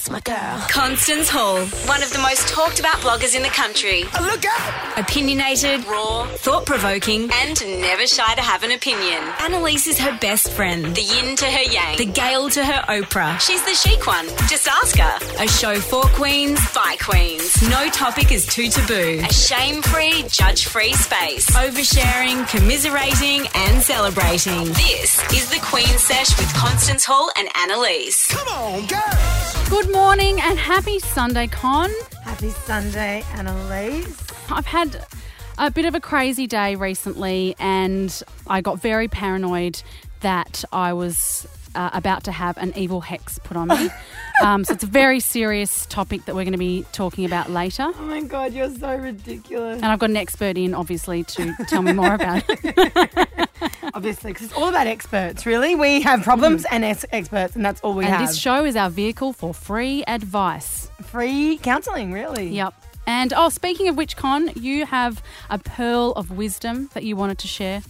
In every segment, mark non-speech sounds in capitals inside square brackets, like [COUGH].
That's my girl. Constance Hall, one of the most talked about bloggers in the country. Look out! Opinionated, raw, thought provoking, and never shy to have an opinion. Annalise is her best friend, the yin to her yang, the Gail to her Oprah. She's the chic one. Just ask her. A show for queens, by queens. No topic is too taboo. A shame free, judge free space. Oversharing, commiserating, and celebrating. This is the Queen Sesh with Constance Hall and Annalise. Come on, girls! Good morning and happy Sunday, Con. Happy Sunday, Annalise. I've had a bit of a crazy day recently and I got very paranoid that I was uh, about to have an evil hex put on me. [LAUGHS] um, so it's a very serious topic that we're going to be talking about later. Oh my god, you're so ridiculous. And I've got an expert in, obviously, to tell me more about it. [LAUGHS] Obviously, because it's all about experts, really. We have problems and ex- experts, and that's all we and have. this show is our vehicle for free advice. Free counselling, really. Yep. And oh, speaking of which, Con, you have a pearl of wisdom that you wanted to share.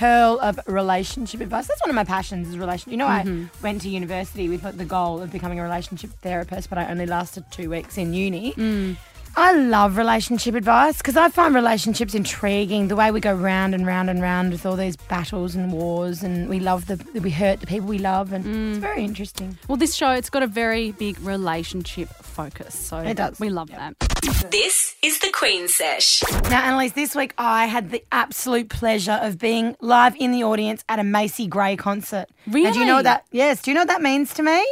Pearl of relationship advice. That's one of my passions is relation. You know, I mm-hmm. went to university with the goal of becoming a relationship therapist, but I only lasted two weeks in uni. Mm. I love relationship advice because I find relationships intriguing. The way we go round and round and round with all these battles and wars, and we love the we hurt the people we love, and it's mm. very interesting. Well, this show, it's got a very big relationship focus. So It does. we love that. This is the Queen Sesh. Now, Annalise, this week I had the absolute pleasure of being live in the audience at a Macy Gray concert. And do you know what that? Yes. Do you know what that means to me?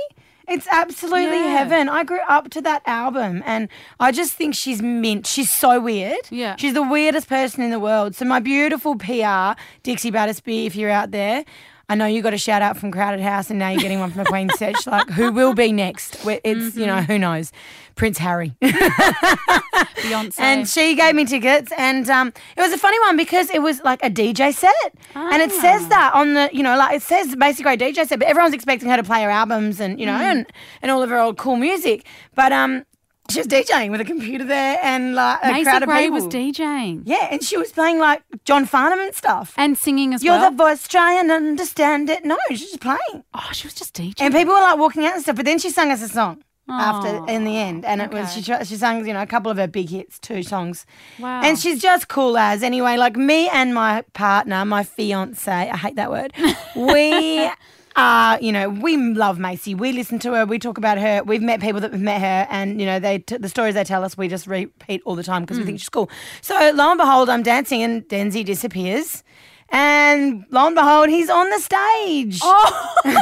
It's absolutely Yeah. heaven. I grew up to that album, and I just think she's mint. She's so weird. Yeah. She's the weirdest person in the world. So my beautiful PR, Dixie Battersby, if you're out there. I know you got a shout out from Crowded House, and now you're getting one from a Queen Sesh. Like, who will be next? It's you Mm-hmm. know who knows, Prince Harry. [LAUGHS] [LAUGHS] Beyonce. And she gave me tickets, and um, it was a funny one because it was like a DJ set, and it Ah. says that on the, you know, like it says basically a DJ set, but everyone's expecting her to play her albums and you know, Mm. and, and all of her old cool music, but um, she was DJing with a computer there and like a Macy crowd of Gray people. was DJing yeah, and she was playing like John Farnham and stuff. and singing as well. You're well. the voice, try and understand it. No, she's just playing. oh, she was just DJing. And people were like walking out and stuff, but then she sang us a song after in the end, and it was she she sang you know a couple of her big hits, two songs. Wow. And she's just cool as anyway. Like me and my partner, my fiance, I hate that word. [LAUGHS] We. Uh, you know, we love Macy. We listen to her. We talk about her. We've met people that have met her, and you know, they t- the stories they tell us, we just repeat all the time because we Mm. think she's cool. So lo and behold, I'm dancing, and Denzi disappears, and lo and behold, he's on the stage. Oh. [LAUGHS]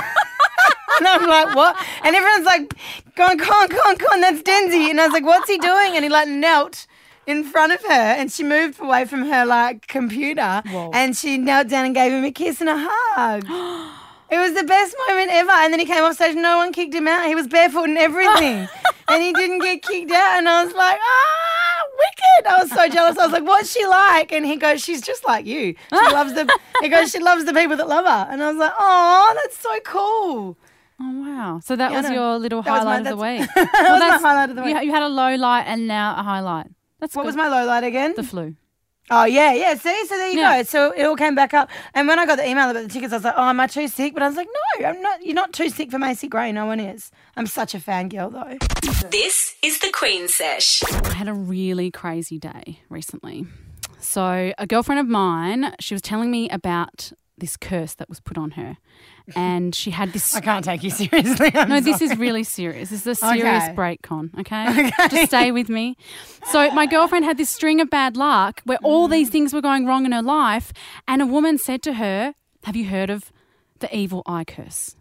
And I'm like, what? And everyone's like, go on, go on, go on, go on, that's Denzi. And I was like, what's he doing? And he like knelt in front of her and she moved away from her like computer and she knelt down and gave him a kiss and a hug. [GASPS] [GASPS] [GASPS] It was the best moment ever. And then he came off stage no one kicked him out. He was barefoot and everything. [LAUGHS] and he didn't get kicked out. And I was like, ah, wicked. I was so jealous. I was like, what's she like? And he goes, she's just like you. She [LAUGHS] loves the, he goes, she loves the people that love her. And I was like, oh, that's so cool. oh, wow. So that Yeah, was your little was my- highlight of the week. Well, that was my highlight of the week. [LAUGHS] you had a low light and now a highlight. That's What good. was my low light again? The flu. Oh yeah, yeah. See, so there you Yeah. go. So it all came back up. And when I got the email about the tickets, I was like, "Oh, am I too sick?" But I was like, "No, I'm not. You're not too sick for Macy Gray. No one is. I'm such a fangirl though." This is the Queen Sesh. I had a really crazy day recently. So, a girlfriend of mine, she was telling me about this curse that was put on her. And she had this I can't take you seriously. I'm No, this sorry. is really serious. This is a serious Okay. break con, okay? Just stay with me. So, my girlfriend had this string of bad luck where all mm. these things were going wrong in her life. And a woman said to her, Have you heard of the evil eye curse?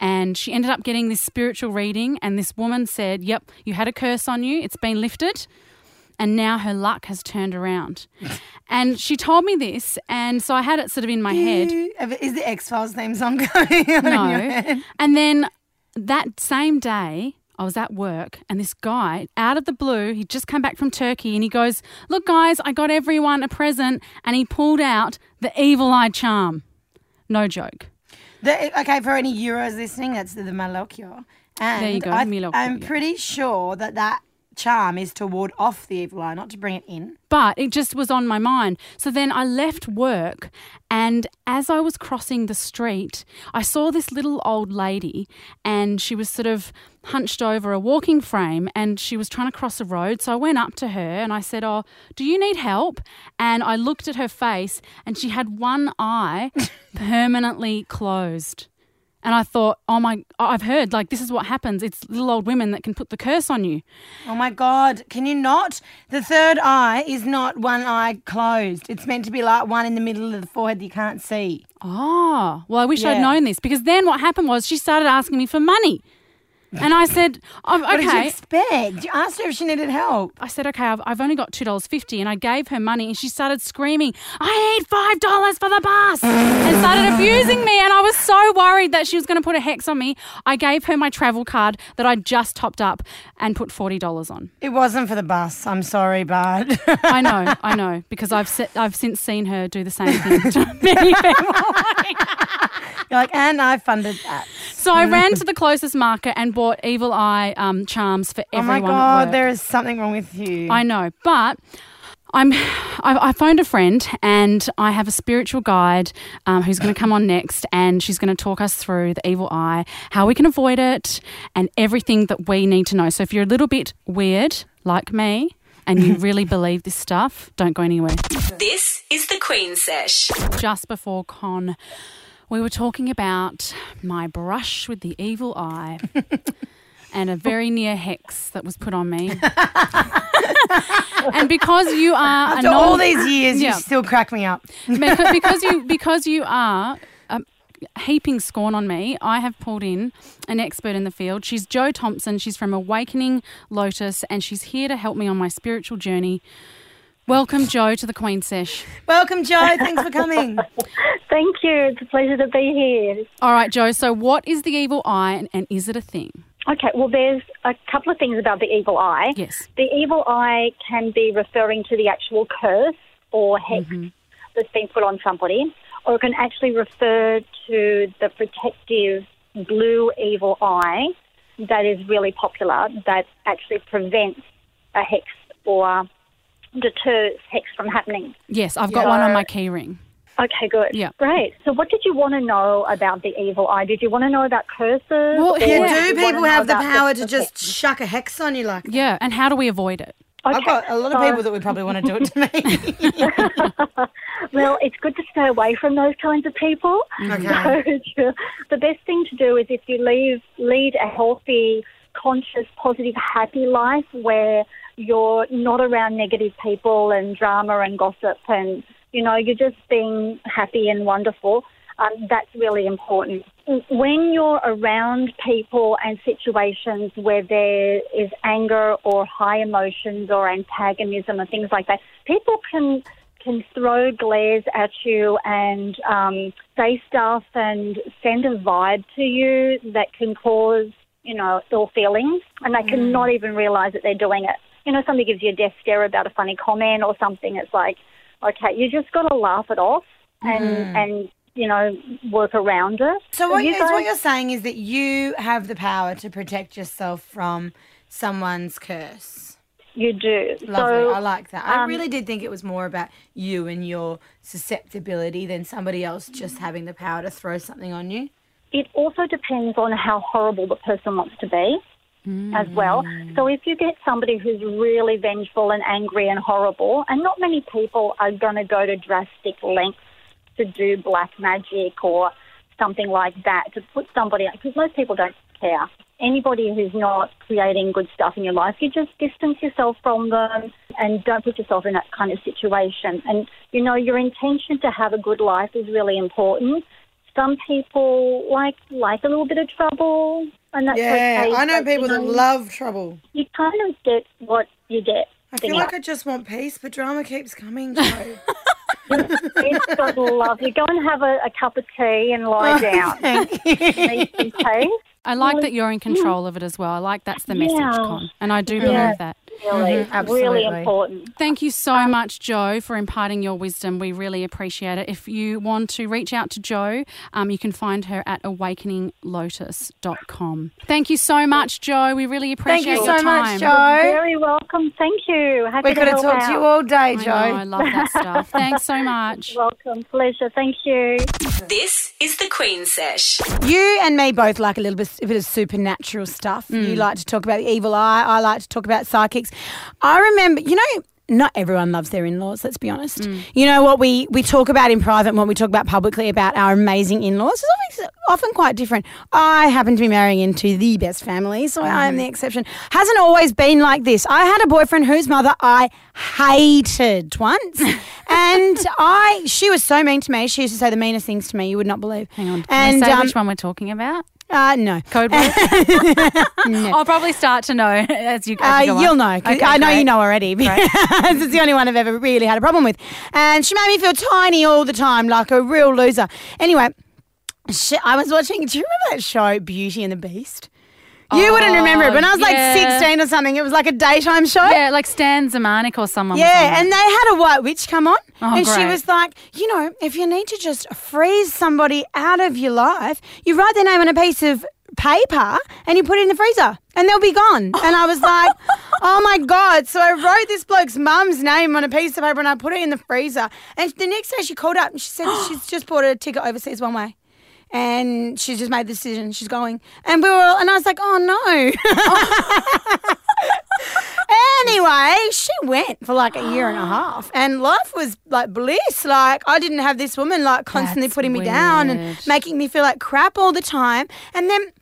And she ended up getting this spiritual reading. And this woman said, Yep, you had a curse on you, it's been lifted. And now her luck has turned around. and she told me this. And so I had it sort of in my head. Is the X Files theme song [LAUGHS] going on No. And then that same day, I was at work and this guy, out of the blue, he'd just come back from Turkey and he goes, Look, guys, I got everyone a present. And he pulled out the evil eye charm. No joke. The, okay, for any Euros listening, that's the, the Malocchio. And There you go, I, I'm pretty sure that that charm is to ward off the evil eye, not to bring it in. but it just was on my mind. So then I left work, and as I was crossing the street, I saw this little old lady, and she was sort of hunched over a walking frame, and she was trying to cross a road. So I went up to her and I said, "Oh, do you need help?" And I looked at her face, and she had one eye [LAUGHS] permanently closed. And I thought, oh my, I've heard like this is what happens. It's little old women that can put the curse on you. Oh my God, can you not? The third eye is not one eye closed. It's meant to be like one in the middle of the forehead that you can't see. Oh, well, I wish I'd known this because then what happened was she started asking me for money. And I said, oh, What did you expect? You asked her if she needed help. I said, okay, I've, I've only got $2.50. And I gave her money and she started screaming, I need $5 for the bus [LAUGHS] and started abusing me. And I was so worried that she was going to put a hex on me. I gave her my travel card that I just topped up and put $40 on. It wasn't for the bus. I'm sorry, but I know, I know, [LAUGHS] because I've, se- I've since seen her do the same thing to many people. [LAUGHS] you're like, and I funded that. So I ran to [LAUGHS] the closest market and bought evil eye um, charms for everyone. Oh my God, there is something wrong with you. I know, but. I'm, [SIGHS] I, I phoned a friend and I have a spiritual guide um, who's going to come on next and she's going to talk us through the evil eye, how we can avoid it, and everything that we need to know. So if you're a little bit weird, like me, and you [LAUGHS] really believe this stuff, don't go anywhere. This is the Queen Sesh. Just before Con, we were talking about my brush with the evil eye. [LAUGHS] And a very near hex that was put on me. [LAUGHS] and because you are After non- all these years, Yeah. you still crack me up. because, [LAUGHS] because you because you are um, heaping scorn on me, I have pulled in an expert in the field. She's Joe Thompson. She's from Awakening Lotus, and she's here to help me on my spiritual journey. Welcome, Joe, to the Queen Sesh. Welcome, Joe. Thanks for coming. [LAUGHS] Thank you. It's a pleasure to be here. All right, Joe. So, what is the evil eye, and, and is it a thing? Okay, well, there's a couple of things about the evil eye. Yes. The evil eye can be referring to the actual curse or hex mm-hmm. that's been put on somebody, or it can actually refer to the protective blue evil eye that is really popular that actually prevents a hex or deters hex from happening. Yes, I've got one on my key ring. Okay, good. Yeah. Great. So, what did you want to know about the evil eye? Did you want to know about curses? Well, yeah. did Do people have the about power to the just hex? shuck a hex on you like that? Yeah, and how do we avoid it? I've got a lot of so- people that would probably want to do it to me. [LAUGHS] Well, it's good to stay away from those kinds of people. Okay. [LAUGHS] So, [LAUGHS] the best thing to do is if you leave, lead a healthy, conscious, positive, happy life where you're not around negative people and drama and gossip and, you know, you're just being happy and wonderful. Um, that's really important. When you're around people and situations where there is anger or high emotions or antagonism and things like that, people can can throw glares at you and um, say stuff and send a vibe to you that can cause, you know, ill feelings, and they can not even realize that they're doing it. You know, somebody gives you a death stare about a funny comment or something. It's like, okay, you just got to laugh it off and and you know work around it. So what, You is what guys- you're saying is that you have the power to protect yourself from someone's curse. You do. Lovely. So, I like that. I um, really did think it was more about you and your susceptibility than somebody else just having the power to throw something on you. It also depends on how horrible the person wants to be as well. So if you get somebody who's really vengeful and angry and horrible, and not many people are going to go to drastic lengths to do black magic or something like that to put somebody because most people don't care. Anybody who's not creating good stuff in your life, you just distance yourself from them and don't put yourself in that kind of situation. And you know, your intention to have a good life is really important. Some people like like a little bit of trouble, and that's okay. I know but, you people that love trouble. You kind of get what you get. I feel like I just want peace, but drama keeps coming. Joe. it's got love. You go and have a, a cup of tea and lie oh, down. [LAUGHS] Thank you. Need some peace. I like that you're in mm. control of it as well. I like that's the message, Yeah. Con. And I do believe Yeah. that. Really, Mhm, absolutely. really important. Thank you so much, Joe, for imparting your wisdom. We really appreciate it. If you want to reach out to Joe, um, you can find her at awakeninglotus.com. Thank you so much, Joe. We really appreciate it. Thank you your so time. much, Joe. You're Very welcome. Thank you. Happy We to could have help talked to you all day, I Joe. know, I love that stuff. Thanks so much. Welcome. Pleasure. Thank you. This is the Queen Sesh. You and me both like a little bit, a bit of supernatural stuff. Mm. You like to talk about the evil eye. I like to talk about psychics. I remember, you know, not everyone loves their in-laws. Let's be honest. Mm. You know what we we talk about in private and what we talk about publicly about our amazing in-laws is always often quite different. I happen to be marrying into the best family, so I Mm. am the exception. Hasn't always been like this. I had a boyfriend whose mother I hated once, [LAUGHS] and I she was so mean to me. She used to say the meanest things to me you would not believe. Hang on. And I say um, which one we're talking about? Uh, no. Code word? [LAUGHS] I'll probably start to know [LAUGHS] as you, Uh, as you go on. you'll know. 'cause Okay, I know great. you know already. [LAUGHS] It's the only one I've ever really had a problem with. And she made me feel tiny all the time, like a real loser. Anyway, she, I was watching. Do you remember that show, Beauty and the Beast? You wouldn't oh, remember it. When I was yeah. like 16 or something, it was like a daytime show. Yeah, like Stan Zemanek or someone. Yeah, and they had a white witch come on, Oh, and she was like, you know, if you need to just freeze somebody out of your life, you write their name on a piece of paper and you put it in the freezer, and they'll be gone. [LAUGHS] And I was like, oh my god! So I wrote this bloke's mum's name on a piece of paper and I put it in the freezer. And the next day she called up and she said she's just bought a ticket overseas one way. And she's just made the decision. She's going, and we were, all, and I was like, "Oh no!" [LAUGHS] Anyway, she went for like a year and a [GASPS] half, and life was like bliss. Like I didn't have this woman like constantly That's putting me down and making me feel like crap all the time. And then,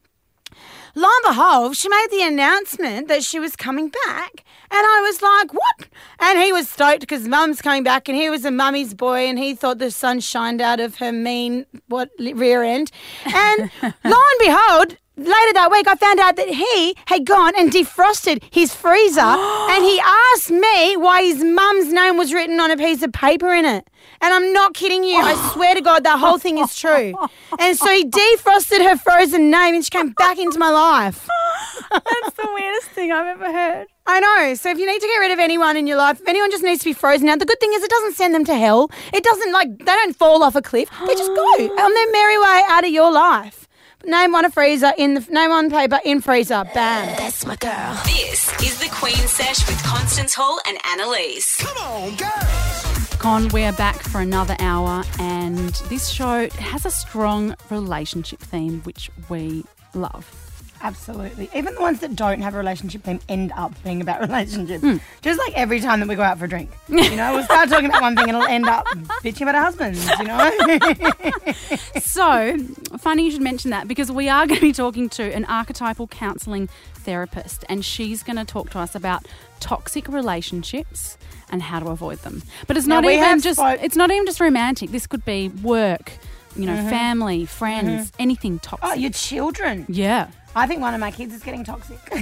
lo and behold, she made the announcement that she was coming back, and I was like, "What?" And he was stoked because Mum's coming back, and he was a mummy's boy, and he thought the sun shined out of her mean what rear end. And [LAUGHS] lo and behold. Later that week, I found out that he had gone and defrosted his freezer, [GASPS] and he asked me why his mum's name was written on a piece of paper in it. And I'm not kidding you. I [GASPS] swear to God, that whole thing is true. And so he defrosted her frozen name, and she came back into my life. [LAUGHS] That's the weirdest thing I've ever heard. I know. So if you need to get rid of anyone in your life, if anyone just needs to be frozen out, the good thing is it doesn't send them to hell. It doesn't like they don't fall off a cliff. They just go [GASPS] on their merry way out of your life. Name on a freezer in the name on paper in freezer. Bam. That's my girl. This is the Queen Sesh with Constance Hall and Annalise. Come on, girls. Con, we're back for another hour, and this show has a strong relationship theme, which we love. Absolutely. Even the ones that don't have a relationship theme end up being about [LAUGHS] relationships. Hmm. Just like every time that we go out for a drink. [LAUGHS] You know, we'll start talking about one thing and it'll end up bitching about our husbands, you know? [LAUGHS] So, funny you should mention that because we are going to be talking to an archetypal counselling therapist, and she's going to talk to us about toxic relationships and how to avoid them. But it's not we even just spoke- it's not even just romantic. This could be work, you know, mm-hmm. family, friends, mm-hmm. anything oh, toxic. oh, your children. yeah. I think one of my kids is getting toxic. [LAUGHS]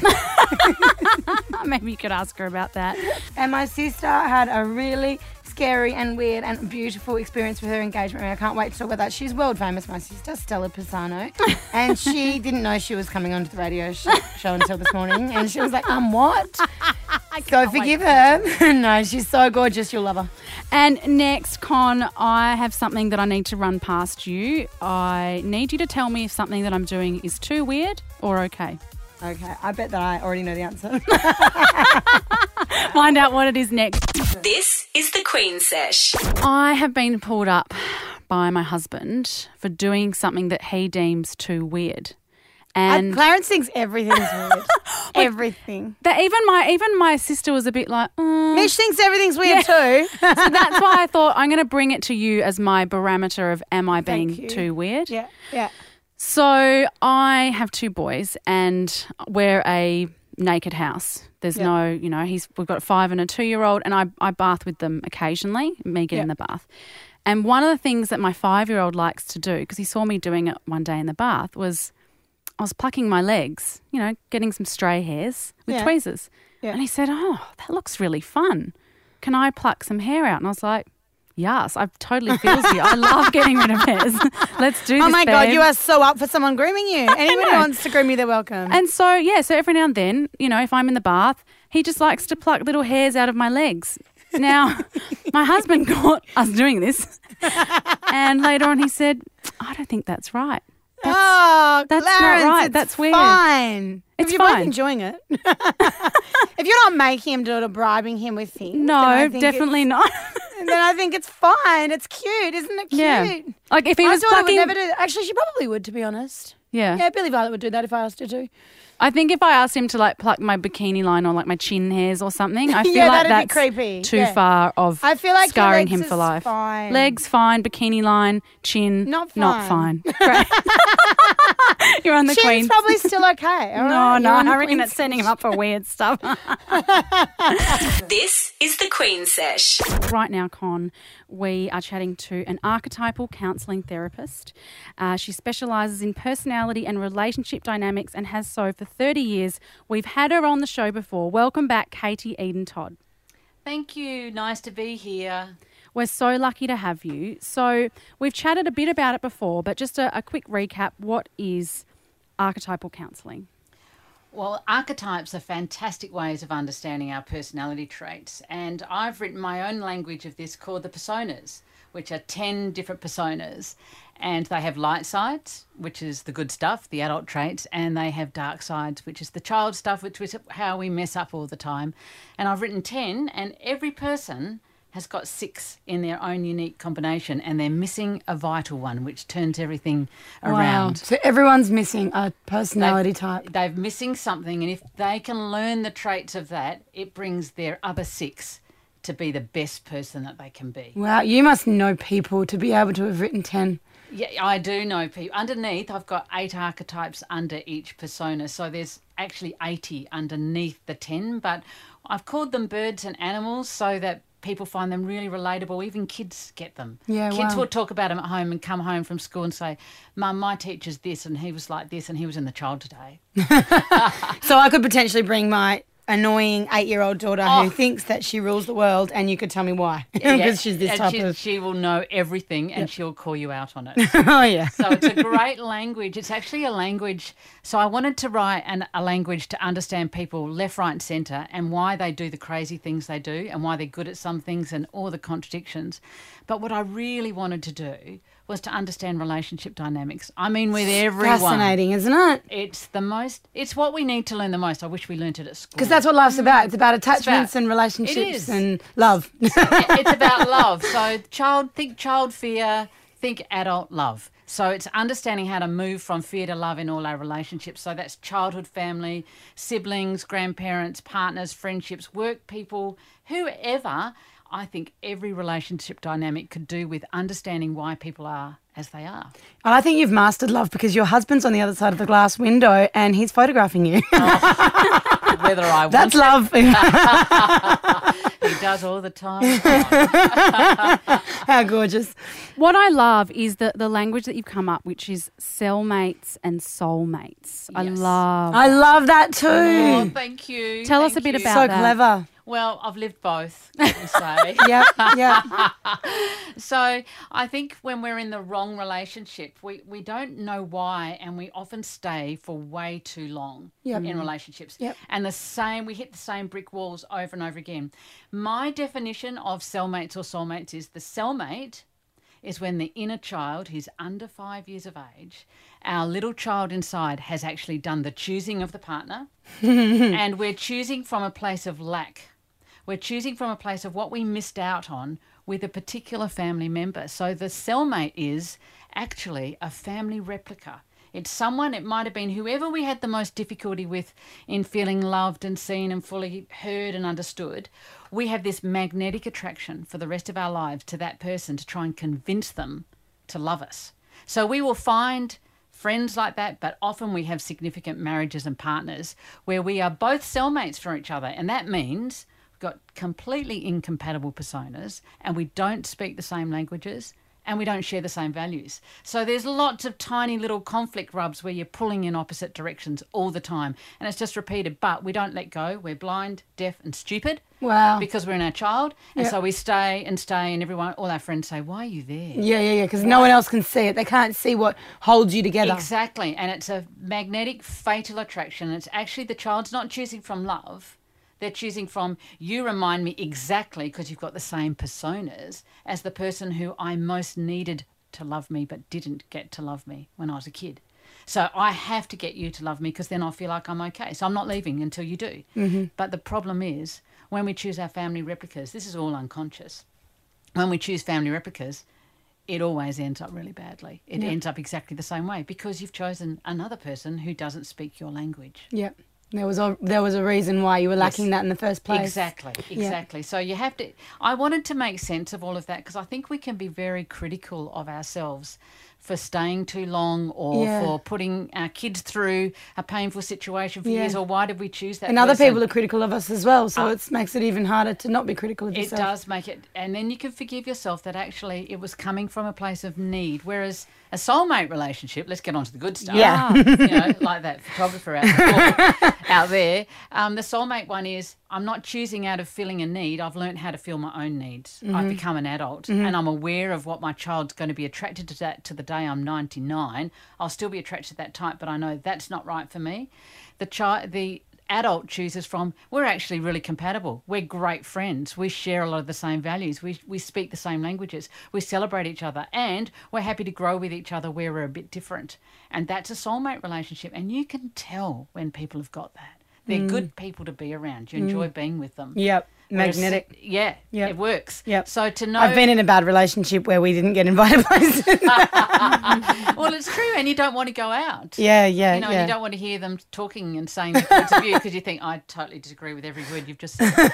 [LAUGHS] Maybe you could ask her about that. And my sister had a really scary and weird and beautiful experience with her engagement ring. I can't wait to talk about that. She's world famous, my sister, Stella Pisano. [LAUGHS] and she didn't know she was coming onto the radio sh- show until this morning. And she was like, um, what? [LAUGHS] so forgive her. [LAUGHS] no, she's so gorgeous. You'll love her. And next, Con, I have something that I need to run past you. I need you to tell me if something that I'm doing is too weird or okay. Okay, I bet that I already know the answer. [LAUGHS] Find out what it is next. This is the Queen Sesh. I have been pulled up by my husband for doing something that he deems too weird. And Clarence thinks everything's [LAUGHS] weird. Everything. that even my even my sister was a bit like, mm. Mish thinks everything's weird too. [LAUGHS] so that's why I thought I'm going to bring it to you as my barometer of am I being you. too weird? yeah, yeah. So I have two boys, and we're a naked house. There's Yep. no, you know, he's we've got a five and a two year old, and I I bath with them occasionally. Me get in the bath, and one of the things that my five year old likes to do because he saw me doing it one day in the bath was I was plucking my legs, you know, getting some stray hairs with Yeah. tweezers, Yeah. and he said, "Oh, that looks really fun. Can I pluck some hair out?" And I was like, Yes, I totally feels you. I love getting rid of hairs. [LAUGHS] Let's do oh this. Oh my god, you are so up for someone grooming you. [LAUGHS] Anyone who wants to groom you, they're welcome. And so, yeah, so every now and then, you know, if I'm in the bath, he just likes to pluck little hairs out of my legs. Now, [LAUGHS] my husband caught us doing this. And later on, he said, I don't think that's right. Oh, that's not right. That's weird. Fine. It's if you're both fine. enjoying it. [LAUGHS] if you're not making him do it or bribing him with things, No, definitely not. [LAUGHS] Then I think it's fine. It's cute, isn't it? Cute. yeah. Like if he My was daughter plucking. would never do that. Actually, she probably would, to be honest. yeah. Yeah, Billy Violet would do that if I asked her to. I think if I asked him to like pluck my bikini line or like my chin hairs or something, I [LAUGHS] feel Yeah, like that's creepy. too Yeah. far of I feel like scarring him for life. fine. Legs fine, bikini line, chin Not not fine. [LAUGHS] [LAUGHS] fine. [LAUGHS] Great. You're on the Chin's queen. probably [LAUGHS] still okay. all no, right? no, You're on the I reckon Queen's it's setting him up for weird stuff. [LAUGHS] This is the Queen Sesh. right now, Con, we are chatting to an archetypal counselling therapist. Uh, she specialises in personality and relationship dynamics and has so for 30 years. We've had her on the show before. Welcome back, Katie Eden Todd. Thank you. Nice to be here. We're so lucky to have you. So, we've chatted a bit about it before, but just a, a quick recap what is archetypal counselling? Well, archetypes are fantastic ways of understanding our personality traits, and I've written my own language of this called the personas, which are 10 different personas. And they have light sides, which is the good stuff, the adult traits, and they have dark sides, which is the child stuff, which is how we mess up all the time. And I've written 10, and every person has got six in their own unique combination, and they're missing a vital one, which turns everything around. So everyone's missing a personality They've- type. They're missing something, and if they can learn the traits of that, it brings their other six to be the best person that they can be. Wow, you must know people to be able to have written 10. Yeah, I do know people. Underneath, I've got eight archetypes under each persona, so there's actually 80 underneath the 10, but I've called them birds and animals so that people find them really relatable. Even kids get them. Yeah, Kids wow. will talk about them at home and come home from school and say, Mum, my teacher's this, and he was like this, and he was in the child today. [LAUGHS] So I could potentially bring my annoying eight year old daughter Oh. who thinks that she rules the world, and you could tell me why. [LAUGHS] Yeah, Because she's this and type she, of. She will know everything and she'll call you out on it. [LAUGHS] oh, yeah. so it's a great [LAUGHS] language. It's actually a language. So I wanted to write an, a language to understand people left, right, and centre and why they do the crazy things they do and why they're good at some things and all the contradictions. But what I really wanted to do was to understand relationship dynamics. I mean, with everyone. Fascinating, isn't it? It's the most, it's what we need to learn the most. I wish we learnt it at school. Because that's what life's mm. about. It's about attachments and relationships and love. [LAUGHS] it's about love. So child think child fear, think adult love. So it's understanding how to move from fear to love in all our relationships. So that's childhood family, siblings, grandparents, partners, friendships, work people, whoever. I think every relationship dynamic could do with understanding why people are as they are. And I think you've mastered love because your husband's on the other side of the glass window and he's photographing you. Oh. [LAUGHS] Whether I want That's love. [LAUGHS] he does all the time. How gorgeous. What I love is the, the language that you've come up, which is cellmates and soulmates. I love. I love that oh, too. Oh, thank you. Tell us a bit you. about so that. clever. Well, I've lived both, [LAUGHS] let me say. Yep, yep. [LAUGHS] So I think when we're in the wrong relationship, we, we don't know why, and we often stay for way too long Yep. in relationships. Yep. And the same, we hit the same brick walls over and over again. My definition of cellmates or soulmates is the cellmate is when the inner child, who's under five years of age, our little child inside has actually done the choosing of the partner, [LAUGHS] and we're choosing from a place of lack. We're choosing from a place of what we missed out on with a particular family member. So the cellmate is actually a family replica. It's someone, it might have been whoever we had the most difficulty with in feeling loved and seen and fully heard and understood. We have this magnetic attraction for the rest of our lives to that person to try and convince them to love us. So we will find friends like that, but often we have significant marriages and partners where we are both cellmates for each other. And that means got completely incompatible personas and we don't speak the same languages and we don't share the same values. So there's lots of tiny little conflict rubs where you're pulling in opposite directions all the time, and it's just repeated. But we don't let go. We're blind, deaf, and stupid. Wow. Because we're in our child, and Yep. so we stay and stay, and everyone, all our friends say, "Why are you there?" Yeah, yeah, yeah. Because no one else can see it. They can't see what holds you together. Exactly. And it's a magnetic fatal attraction. It's actually the child's not choosing from love. They're choosing from you remind me exactly because you've got the same personas as the person who I most needed to love me but didn't get to love me when I was a kid. So I have to get you to love me because then I'll feel like I'm okay. So I'm not leaving until you do. Mm-hmm. But the problem is when we choose our family replicas, this is all unconscious. When we choose family replicas, it always ends up really badly. It ends up exactly the same way because you've chosen another person who doesn't speak your language. Yeah. There was a there was a reason why you were lacking that in the first place. Exactly, exactly. So you have to. I wanted to make sense of all of that because I think we can be very critical of ourselves for staying too long or Yeah. for putting our kids through a painful situation for Yeah. years or why did we choose that And other person? people are critical of us as well, so it makes it even harder to not be critical of yourself. It does make it, and then you can forgive yourself that actually it was coming from a place of need. Whereas a soulmate relationship, let's get on to the good stuff. Yeah. you know, like that photographer out there, [LAUGHS] out there. Um, the soulmate one is I'm not choosing out of feeling a need. I've learned how to feel my own needs. I've mm-hmm. become an adult, mm-hmm. and I'm aware of what my child's going to be attracted to that to the day I'm 99. I'll still be attracted to that type, but I know that's not right for me. The child, the adult chooses from we're actually really compatible we're great friends we share a lot of the same values we, we speak the same languages we celebrate each other and we're happy to grow with each other where we're a bit different and that's a soulmate relationship and you can tell when people have got that they're mm. good people to be around you enjoy mm. being with them Yep. Whereas- Magnetic. yeah Yep. it works Yep. so to know I've been in a bad relationship where we didn't get invited [LAUGHS] places. well it's true and you don't want to go out yeah, yeah, you know, yeah. you don't want to hear them talking and saying their points of view because you think I totally disagree with every word you've just said. [LAUGHS]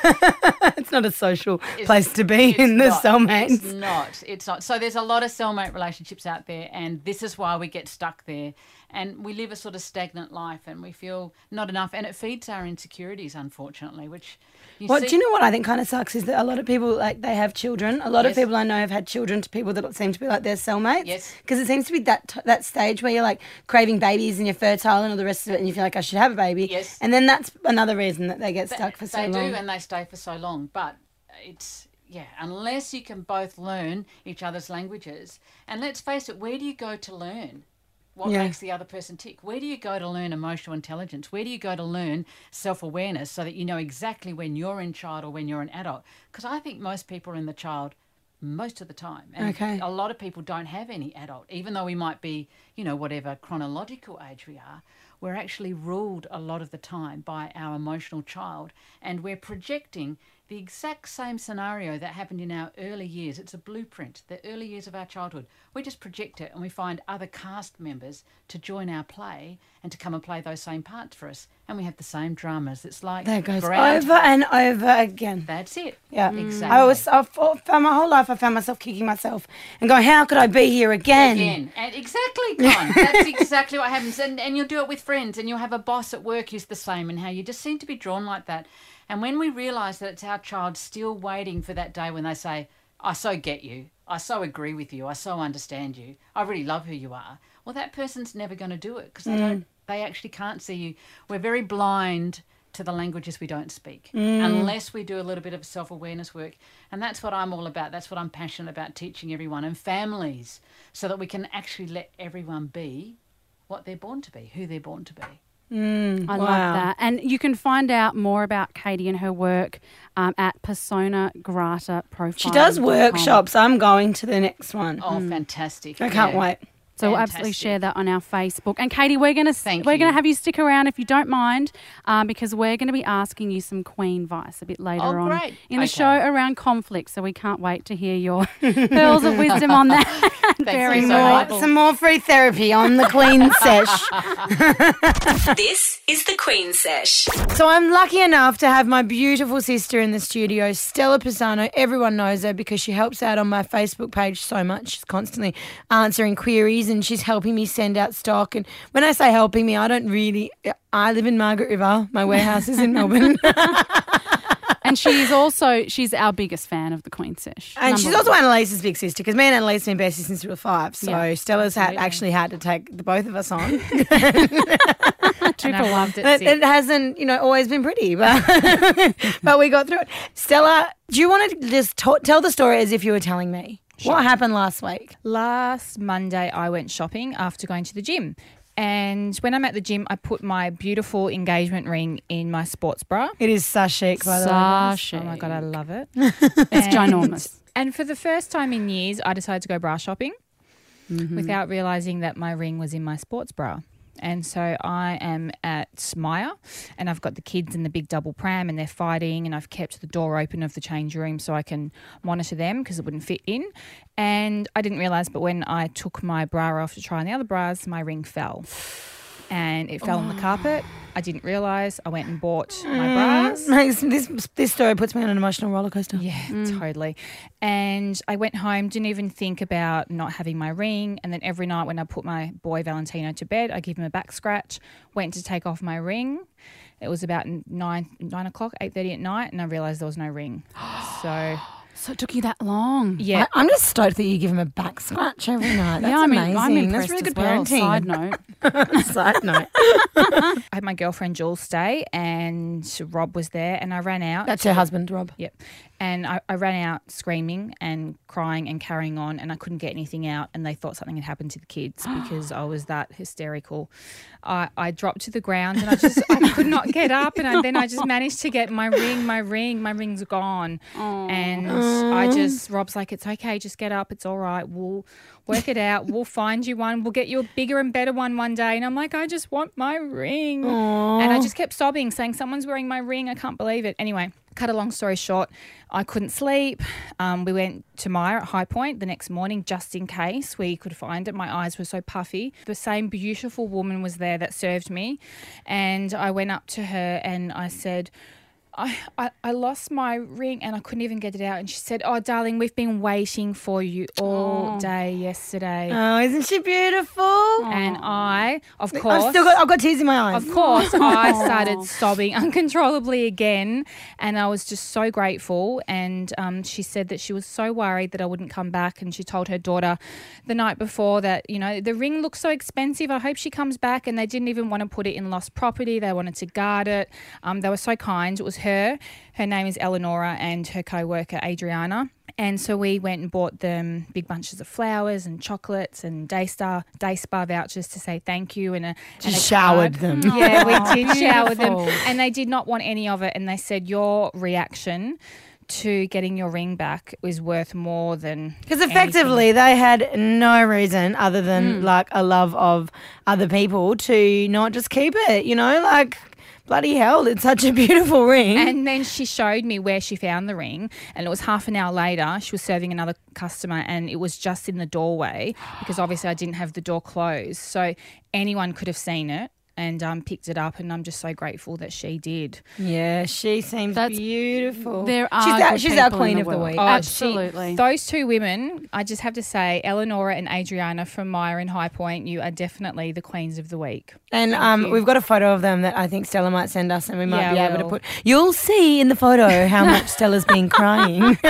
it's not a social place to be It's in the not. soulmates. It's not. It's not. So there's a lot of cellmate relationships out there, and this is why we get stuck there. And we live a sort of stagnant life, and we feel not enough, and it feeds our insecurities, unfortunately. Which you Well, see, do you know what I think kind of sucks is that a lot of people like they have children. A lot of people I know have had children to people that seem to be like their cellmates. Yes. Because it seems to be that t- that stage where you're like craving babies and you're fertile and all the rest of it, and you feel like I should have a baby. Yes. And then that's another reason that they get stuck for so long they do, and they stay for so long. But it's yeah, unless you can both learn each other's languages, and let's face it, where do you go to learn? What Yeah. makes the other person tick? Where do you go to learn emotional intelligence? Where do you go to learn self awareness so that you know exactly when you're in child or when you're an adult? Because I think most people are in the child most of the time. And Okay. a lot of people don't have any adult, even though we might be, you know, whatever chronological age we are, we're actually ruled a lot of the time by our emotional child and we're projecting the exact same scenario that happened in our early years. It's a blueprint, the early years of our childhood. We just project it and we find other cast members to join our play and to come and play those same parts for us. And we have the same dramas. It's like That goes over and over again. That's it. Yeah, Exactly. I was. I found my whole life. I found myself kicking myself and going, "How could I be here again?" again. And exactly, Con. That's exactly what happens. And, and you'll do it with friends, and you'll have a boss at work who's the same, and how you just seem to be drawn like that. And when we realise that it's our child still waiting for that day when they say, I so get you, I so agree with you, I so understand you, I really love who you are, well, that person's never going to do it because they don't. Mm. They actually can't see you. We're very blind to the languages we don't speak mm. unless we do a little bit of self awareness work. And that's what I'm all about. That's what I'm passionate about teaching everyone and families so that we can actually let everyone be what they're born to be, who they're born to be. I Wow. love that. And you can find out more about Katie and her work um, at Persona Grata Profile. She does workshops. I'm going to the next one. Oh, fantastic. I can't Yeah. wait. So we'll absolutely share that on our Facebook. And Katie, we're gonna Thank we're you. gonna have you stick around if you don't mind, um, because we're gonna be asking you some Queen advice a bit later Oh, on great. in the show around conflict. So we can't wait to hear your [LAUGHS] pearls of wisdom on that. [LAUGHS] Very so much. much. More, some more free therapy on the Queen [LAUGHS] sesh. This is the Queen Sesh. So I'm lucky enough to have my beautiful sister in the studio, Stella Pisano. Everyone knows her because she helps out on my Facebook page so much. She's constantly answering queries and she's helping me send out stock. And when I say helping me, I don't really. I live in Margaret River. My warehouse is in [LAUGHS] Melbourne. And she's also she's our biggest fan of the Queen Sesh. And she's also Annalise's big sister because me and Annalise have been besties since we were five. So Yeah, Stella's had actually had to take the both of us on. [LAUGHS] [LAUGHS] two And for I've one. loved it. But it hasn't, you know, always been pretty, but but we got through it. Stella, do you want to just ta- tell the story as if you were telling me what happened last week? Last Monday, I went shopping after going to the gym. And when I'm at the gym, I put my beautiful engagement ring in my sports bra. It is so chic, by the way. So Oh my God, I love it. [LAUGHS] It's ginormous. And for the first time in years, I decided to go bra shopping mm-hmm. without realizing that my ring was in my sports bra. And so I am at Myer and I've got the kids in the big double pram and they're fighting and I've kept the door open of the change room so I can monitor them because it wouldn't fit in. And I didn't realize, but when I took my bra off to try on the other bras, my ring fell. And it fell on the oh. carpet. I didn't realize. I went and bought my mm. bras. [LAUGHS] Makes- This this story puts me on an emotional roller coaster. Yeah, mm. totally. And I went home, didn't even think about not having my ring. And then every night when I put my boy Valentino to bed, I give him a back scratch. Went to take off my ring. It was about nine nine o'clock, eight thirty at night, and I realized there was no ring. [GASPS] So So it took you that long. yeah, I, am just stoked that you give him a back scratch every night. That's yeah, I mean, amazing. I'm That's impressed really as good well. parenting. Side note. [LAUGHS] Side note. [LAUGHS] I had my girlfriend Jules stay, and Rob was there, and I ran out. That's her husband, Rob. Yep. And I, I ran out screaming and crying and carrying on, and I couldn't get anything out. And they thought something had happened to the kids [GASPS] because I was that hysterical. I, I dropped to the ground and I just I could not get up. And I, then I just [LAUGHS] managed to get my ring, my ring, my ring's gone. And I mm. just, Rob's like, it's okay, just get up. It's all right. We'll work it out. We'll find you one. We'll get you a bigger and better one one day. And I'm like, I just want my ring. And I just kept sobbing, saying, someone's wearing my ring. I can't believe it. Anyway, cut a long story short, I couldn't sleep. Um, we went to Myer at High Point the next morning just in case we could find it. My eyes were so puffy. The same beautiful woman was there that served me. And I went up to her and I said, I, I, I lost my ring and I couldn't even get it out. And she said, Oh, darling, we've been waiting for you all day yesterday. Oh, isn't she beautiful? and I, of course, I've still got I've got tears in my eyes. of course, [LAUGHS] I started sobbing uncontrollably again, and I was just so grateful. And um, she said that she was so worried that I wouldn't come back, and she told her daughter the night before that you know the ring looks so expensive. I hope she comes back, and they didn't even want to put it in lost property. They wanted to guard it. Um, they were so kind. It was her. Her Her name is Eleonora, and her co-worker Adriana. And so we went and bought them big bunches of flowers and chocolates and Daystar Day Spa vouchers to say thank you and a and a showered card. them. Yeah, we did shower them, and they did not want any of it. And they said your reaction to getting your ring back was worth more than Because effectively, they had no reason other than hmm. like a love of other people to not just keep it. You know, like bloody hell, it's such a [LAUGHS] beautiful ring. And then she showed me where she found the ring, and it was half an hour later. She was serving another customer, and it was just in the doorway because obviously I didn't have the door closed, so anyone could have seen it and um, picked it up. And I'm just so grateful that she did. yeah, she seems That's- beautiful. There are she's our, she's our queen the of the week. Oh, Absolutely. she- those two women, I just have to say, Eleonora and Adriana from Myer and High Point, you are definitely the queens of the week. And um, we've got a photo of them that I think Stella might send us, and we might Yeah, be able to put. You'll see in the photo how much Stella's been crying. [LAUGHS]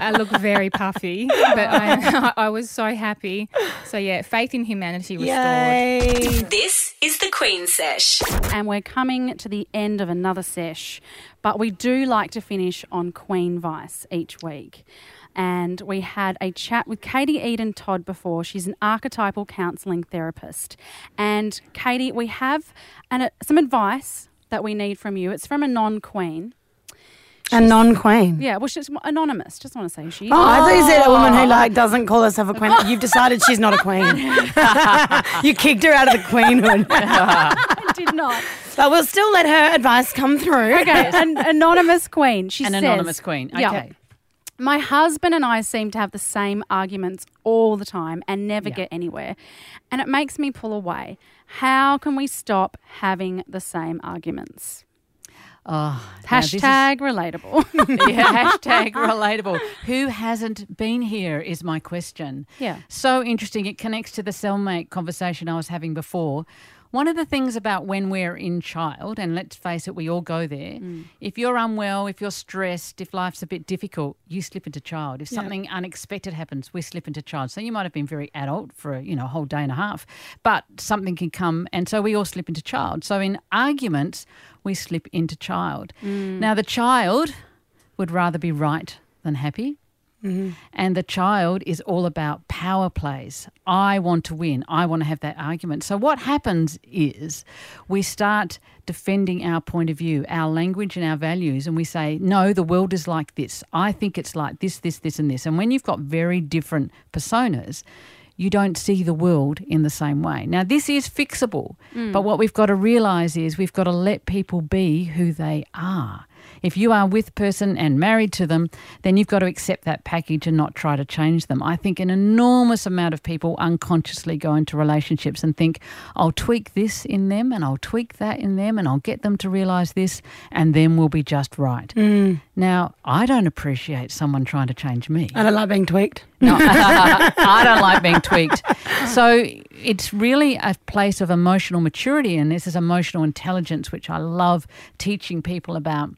I look very puffy, but I, [LAUGHS] I was so happy. So yeah, faith in humanity restored. Yay! This is the Queen Sesh. and we're coming to the end of another sesh, but we do like to finish on Queen Vice each week. And we had a chat with Katie Eden Todd before. She's an archetypal counselling therapist. And Katie, we have an, uh, some advice that we need from you. It's from a non queen. A non-queen. Yeah, well, she's anonymous. Just want to say she. Oh, I thought you said a woman who oh. like doesn't call herself a queen. You've decided she's not a queen. [LAUGHS] you kicked her out of the queenhood. [LAUGHS] I did not. but we'll still let her advice come through. Okay, an [LAUGHS] anonymous queen. She An says, anonymous queen. Yeah. Okay. My husband and I seem to have the same arguments all the time and never Yeah. get anywhere. And it makes me pull away. How can we stop having the same arguments? Oh, Hashtag relatable. [LAUGHS] yeah, [LAUGHS] hashtag relatable. Who hasn't been here is my question. Yeah. So interesting. It connects to the cellmate conversation I was having before. One of the things about when we're in child, and let's face it, we all go there. Mm. If you're unwell, if you're stressed, if life's a bit difficult, you slip into child. If something unexpected happens, we slip into child. So you might have been very adult for you know a whole day and a half, but something can come, and so we all slip into child. So in arguments, we slip into child. Mm. Now the child would rather be right than happy. Mm-hmm. And the child is all about power plays. I want to win. I want to have that argument. So, what happens is we start defending our point of view, our language, and our values, and we say, No, the world is like this. I think it's like this, this, this, and this. And when you've got very different personas, you don't see the world in the same way. Now, this is fixable, mm. but what we've got to realize is we've got to let people be who they are. If you are with person and married to them, then you've got to accept that package and not try to change them. I think an enormous amount of people unconsciously go into relationships and think, I'll tweak this in them and I'll tweak that in them and I'll get them to realize this and then we'll be just right. Mm. Now, I don't appreciate someone trying to change me. I don't like being tweaked. No, [LAUGHS] [LAUGHS] I don't like being tweaked. So it's really a place of emotional maturity, and this is emotional intelligence, which I love teaching people about.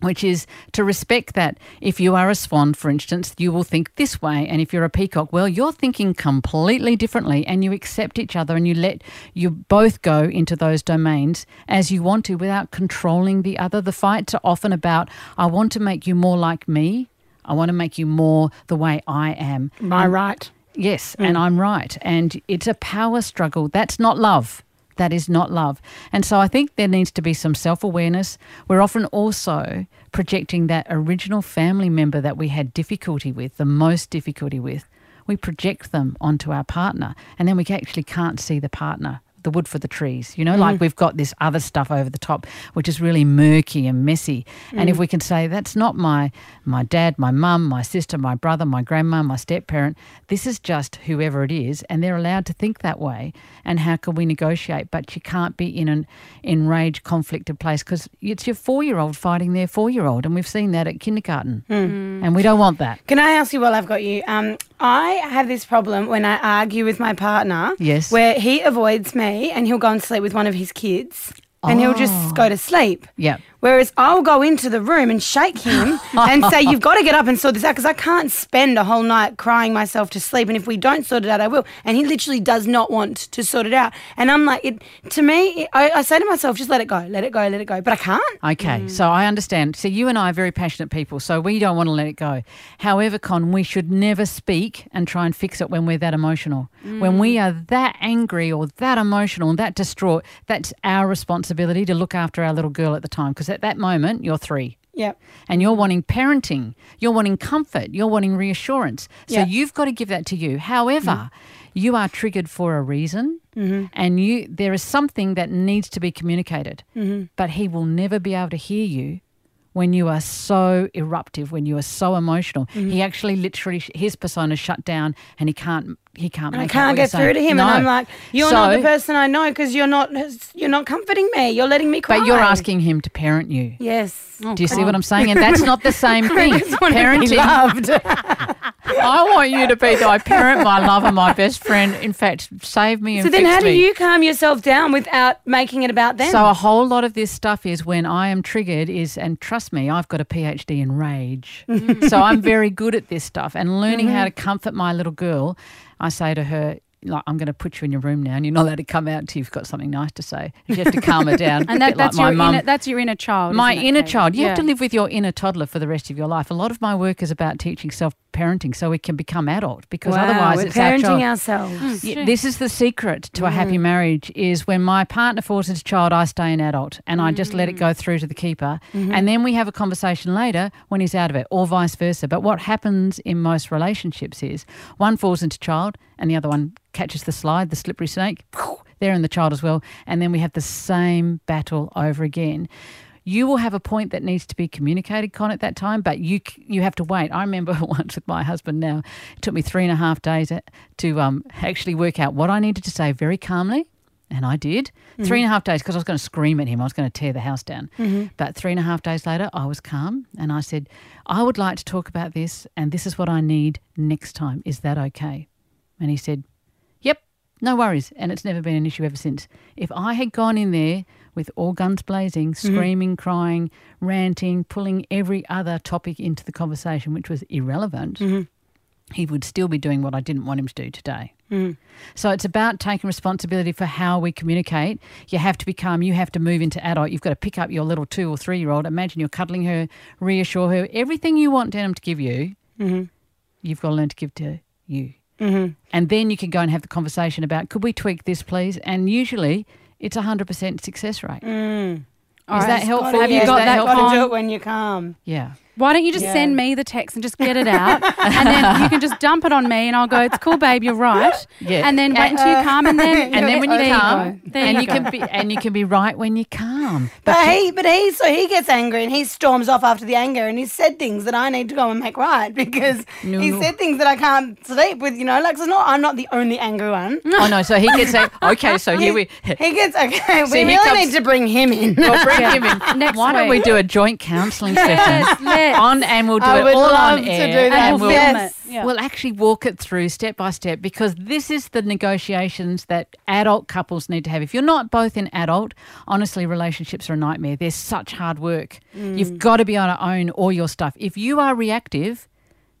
Which is to respect that if you are a swan, for instance, you will think this way. And if you're a peacock, well, you're thinking completely differently and you accept each other and you let you both go into those domains as you want to without controlling the other. The fights are often about, I want to make you more like me. I want to make you more the way I am. My I right? Yes, hmm. and I'm right. And it's a power struggle. That's not love. That is not love. And so I think there needs to be some self awareness. We're often also projecting that original family member that we had difficulty with, the most difficulty with. We project them onto our partner, and then we actually can't see the partner. The wood for the trees, you know, like mm-hmm. we've got this other stuff over the top, which is really murky and messy. And if mm. we can say that's not my my dad, my mum, my sister, my brother, my grandma, my step parent, this is just whoever it is, and they're allowed to think that way. And how can we negotiate? But you can't be in an enraged, conflicted place because it's your four year old fighting their four year old, and we've seen that at kindergarten, mm. Mm. and we don't want that. Can I ask you while I've got you? Um, I have this problem when I argue with my partner. Yes. Where he avoids me and he'll go and sleep with one of his kids. And he'll Oh. just go oh. to sleep. Yeah. Whereas I'll go into the room and shake him and say, You've got to get up and sort this out because I can't spend a whole night crying myself to sleep. And if we don't sort it out, I will. And he literally does not want to sort it out. And I'm like, it, To me, I, I say to myself, Just let it go, let it go, let it go. But I can't. Okay, so I understand. So you and I are very passionate people, so we don't want to let it go. However, Con, we should never speak and try and fix it when we're that emotional. When we are that angry or that emotional and that distraught, that's our responsibility to look after our little girl at the time. Because at that moment, you're three. Yep. And you're wanting parenting, you're wanting comfort, you're wanting reassurance. So Yeah. you've got to give that to you. However, mm. you are triggered for a reason, mm-hmm. and you there is something that needs to be communicated. Hmm. But he will never be able to hear you when you are so eruptive, when you are so emotional. Mm-hmm. He actually literally his persona shut down, and he can't he can't I can't get through to him, No. and I'm like, "You're not the person I know because you're not you're not comforting me. You're letting me cry." But you're asking him to parent you. Yes. Oh, do you see what I'm saying? And that's not the [LAUGHS] same thing. I want Parenting. loved. [LAUGHS] I want you to be my parent, my lover, my best friend. In fact, save me and so then, how do you calm yourself down without making it about them? So a whole lot of this stuff is when I am triggered is, and trust me, I've got a PhD in rage. Mm. so I'm very good at this stuff and learning how mm-hmm. to comfort my little girl. I say to her, like, I'm going to put you in your room now, and you're not allowed to come out until you've got something nice to say. You have to calm her [LAUGHS] down. And that, like that's my your inner, that's your inner child. my inner Kate? child. You have to live with your inner toddler for the rest of your life. A lot of my work is about teaching self parenting so we can become adult because wow, otherwise we're it's our parenting ourselves. Yeah, this is the secret to a happy mm. marriage is when my partner falls into child, I stay an adult and I just let it mm. go through to the keeper. Mm-hmm. And then we have a conversation later when he's out of it, or vice versa. But what happens in most relationships is one falls into child and the other one catches the slide, the slippery snake. [LAUGHS] They're in the child as well. And then we have the same battle over again. You will have a point that needs to be communicated, Con, at that time, but you you have to wait. I remember [LAUGHS] once with my husband. Now it took me three and a half days uh, to um, actually work out what I needed to say very calmly, and I did. Three and a half days because I was going to scream at him. I was going to tear the house down. But three and a half days later, I was calm, and I said, "I would like to talk about this, and this is what I need next time. Is that okay?" And he said, "Yep." No worries. And it's never been an issue ever since. If I had gone in there with all guns blazing, mm-hmm. screaming, crying, ranting, pulling every other topic into the conversation, which was irrelevant, mm-hmm. he would still be doing what I didn't want him to do today. Mm-hmm. So it's about taking responsibility for how we communicate. You have to become, you have to move into adult. You've got to pick up your little two or three year old. Imagine you're cuddling her, reassure her. Everything you want Denim to give you, you've got to learn to give to you. Mm-hmm. And then you can go and have the conversation about could we tweak this, please? And usually it's a 100% success rate. All Is right. that helpful? Have you got that helpful? Got to do it when you come. Yeah. Why don't you just Yeah. send me the text and just get it out, and then you can just dump it on me, and I'll go. It's cool, babe. You're right. Yeah. And then wait until you uh, calm, and then [LAUGHS] And then when you There calm, go. There and you you can be and you can be right when you calm. But he, but he, so he gets angry and he storms off after the anger and he said things that I need to go and make right [LAUGHS] because No, he no. said things that I can't sleep with. You know, like it's not. I'm not the only angry one. Oh no! So he gets [LAUGHS] say, okay. So here we. He gets okay. we See, he really comes- need to bring him in. We'll bring him in. Next Why don't we do a joint counselling session Yes, let's. on, and we'll do I it would all love on to air, do that. And and we'll we'll, film Yes. it. Yeah. we'll actually walk it through step by step because this is the negotiations that adult couples need to have. If you're not both in adult, honestly, relationships are a nightmare. They're such hard work. Mm. You've got to be able to own all your stuff. If you are reactive,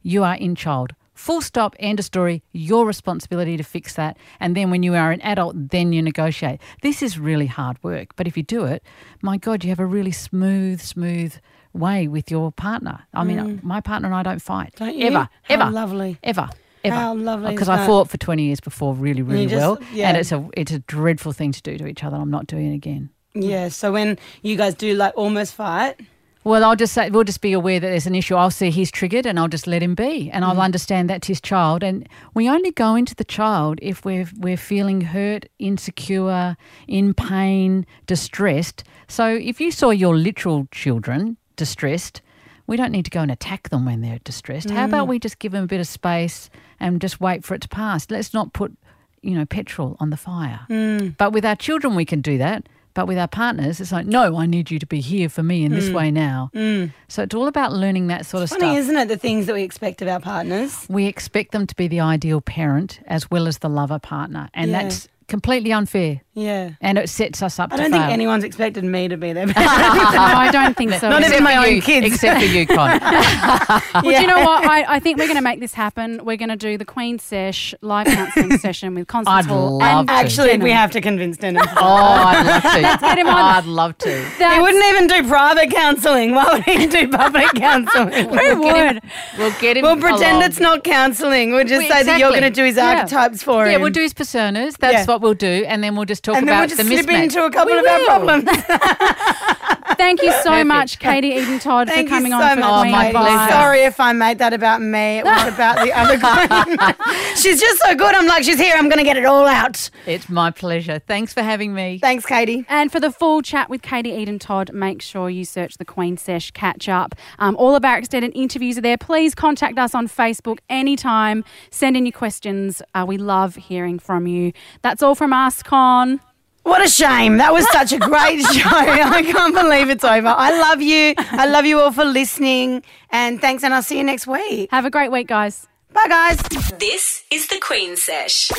you are in child. Full stop, end of story. Your responsibility to fix that. And then when you are an adult, then you negotiate. This is really hard work. But if you do it, my God, you have a really smooth, smooth way with your partner. I mean, my partner and I don't fight. Mm. Don't you? Ever. How ever. lovely. Ever. Ever. How lovely Because I fought for 20 years before really, really just- well. yeah. And it's a, it's a dreadful thing to do to each other. I'm not doing it again. yeah. So when you guys do like almost fight, Well, I'll just say we'll just be aware that there's an issue. I'll see he's triggered, and I'll just let him be, and Mm. I'll understand that's his child. And we only go into the child if we're we're feeling hurt, insecure, in pain, distressed. So if you saw your literal children distressed, we don't need to go and attack them when they're distressed. How Mm. about we just give them a bit of space and just wait for it to pass? Let's not put you know petrol on the fire. Mm. But with our children, we can do that. But with our partners, it's like, no, I need you to be here for me in this way now. So it's all about learning that sort of Mm. funny, stuff. isn't it? The things that we expect of our partners. We expect them to be the ideal parent as well as the lover partner. And Yeah. that's completely unfair. Yeah. And it sets us up I to don't fail. think anyone's expected me to be there. [LAUGHS] no, I don't think so. Not But even my own you, kids. Except for you, Con. [LAUGHS] do you know what? I, I think we're going to make this happen. We're going to do the Queen Sesh live counselling [LAUGHS] session with Constance I'd Hall. love and to. Actually, Denim. we have to convince Denim. oh, I'd love to. get him on. I'd love to. He wouldn't even do private counselling. Why would he do public counselling? Who would? We'll get him. We'll pretend along. it's not counselling. We'll just Well, say that you're going to do his Yeah. archetypes for him. Yeah, we'll do his personas. That's Yeah. what we'll do. And then we'll just talk and then about we'll just slip into a couple We of our problems. [LAUGHS] [LAUGHS] Thank you so Perfect. much, Katie Eden Todd, Thank for coming you so on for much, Oh, Queen my pleasure. Sorry if I made that about me. It was [LAUGHS] about the other queen. [LAUGHS] she's just so good. I'm like, she's here. I'm going to get it all out. It's my pleasure. Thanks for having me. Thanks, Katie. And for the full chat with Katie Eden Todd, make sure you search the Queen Sesh catch up. Um, all of our extended interviews are there. Please contact us on Facebook anytime. Send in your questions. Uh, we love hearing from you. That's all from us, Con. What a shame. That was such a great [LAUGHS] show. [LAUGHS] I can't believe it's over. I love you. I love you all for listening. And thanks, and I'll see you next week. Have a great week, guys. Bye, guys. This is the Queen Sesh.